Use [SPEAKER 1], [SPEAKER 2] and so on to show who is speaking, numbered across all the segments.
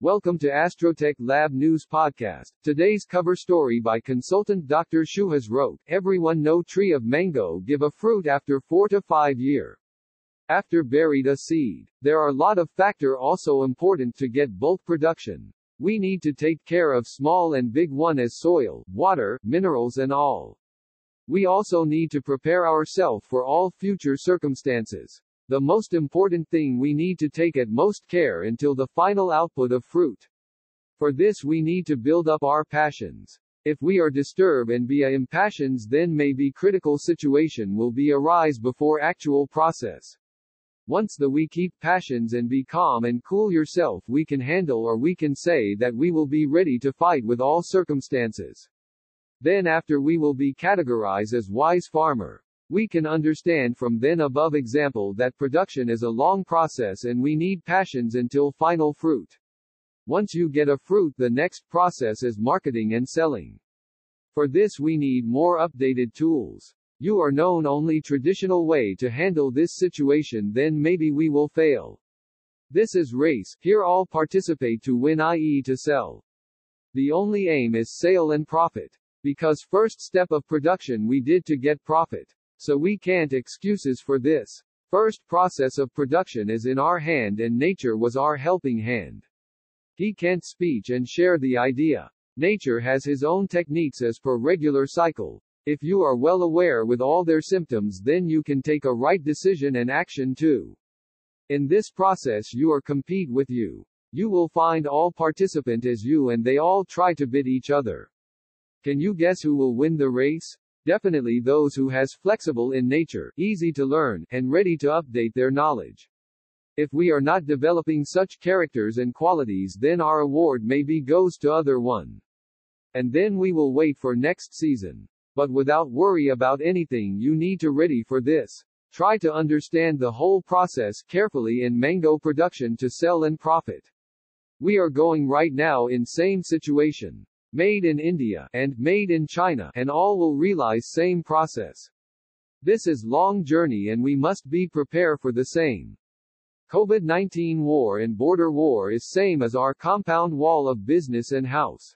[SPEAKER 1] Welcome to Astrotech Lab News Podcast. Today's cover story by consultant Dr. Shuhas wrote, Everyone know tree of mango give a fruit after 4 to 5 year. After buried a seed. There are lot of factor also important to get bulk production. We need to take care of small and big one as soil, water, minerals and all. We also need to prepare ourselves for all future circumstances. The most important thing we need to take at most care until the final output of fruit. For this we need to build up our passions. If we are disturbed and be a impassions then maybe critical situation will be arise before actual process. Once the we keep passions and be calm and cool yourself we can handle or we can say that we will be ready to fight with all circumstances. Then after we will be categorized as wise farmer. We can understand from then above example that production is a long process and we need passions until final fruit. Once you get a fruit the next process is marketing and selling. For this we need more updated tools. You are known only traditional way to handle this situation then maybe we will fail. This is race, here all participate to win i.e. to sell. The only aim is sale and profit. Because first step of production we did to get profit. So we can't excuses for this. First process of production is in our hand and nature was our helping hand. He can't speech and share the idea. Nature has his own techniques as per regular cycle. If you are well aware with all their symptoms then you can take a right decision and action too. In this process you are compete with you. You will find all participant as you and they all try to beat each other. Can you guess who will win the race? Definitely those who has flexible in nature, easy to learn, and ready to update their knowledge. If we are not developing such characters and qualities then our award maybe goes to other one. And then we will wait for next season. But without worry about anything you need to ready for this. Try to understand the whole process carefully in mango production to sell and profit. We are going right now in same situation made in India, and made in China, and all will realize same process. This is long journey and we must be prepare for the same. COVID-19 war and border war is same as our compound wall of business and house.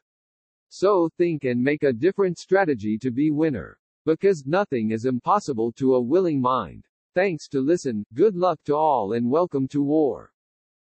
[SPEAKER 1] So think and make a different strategy to be winner. Because nothing is impossible to a willing mind. Thanks to listen, good luck to all and welcome to war.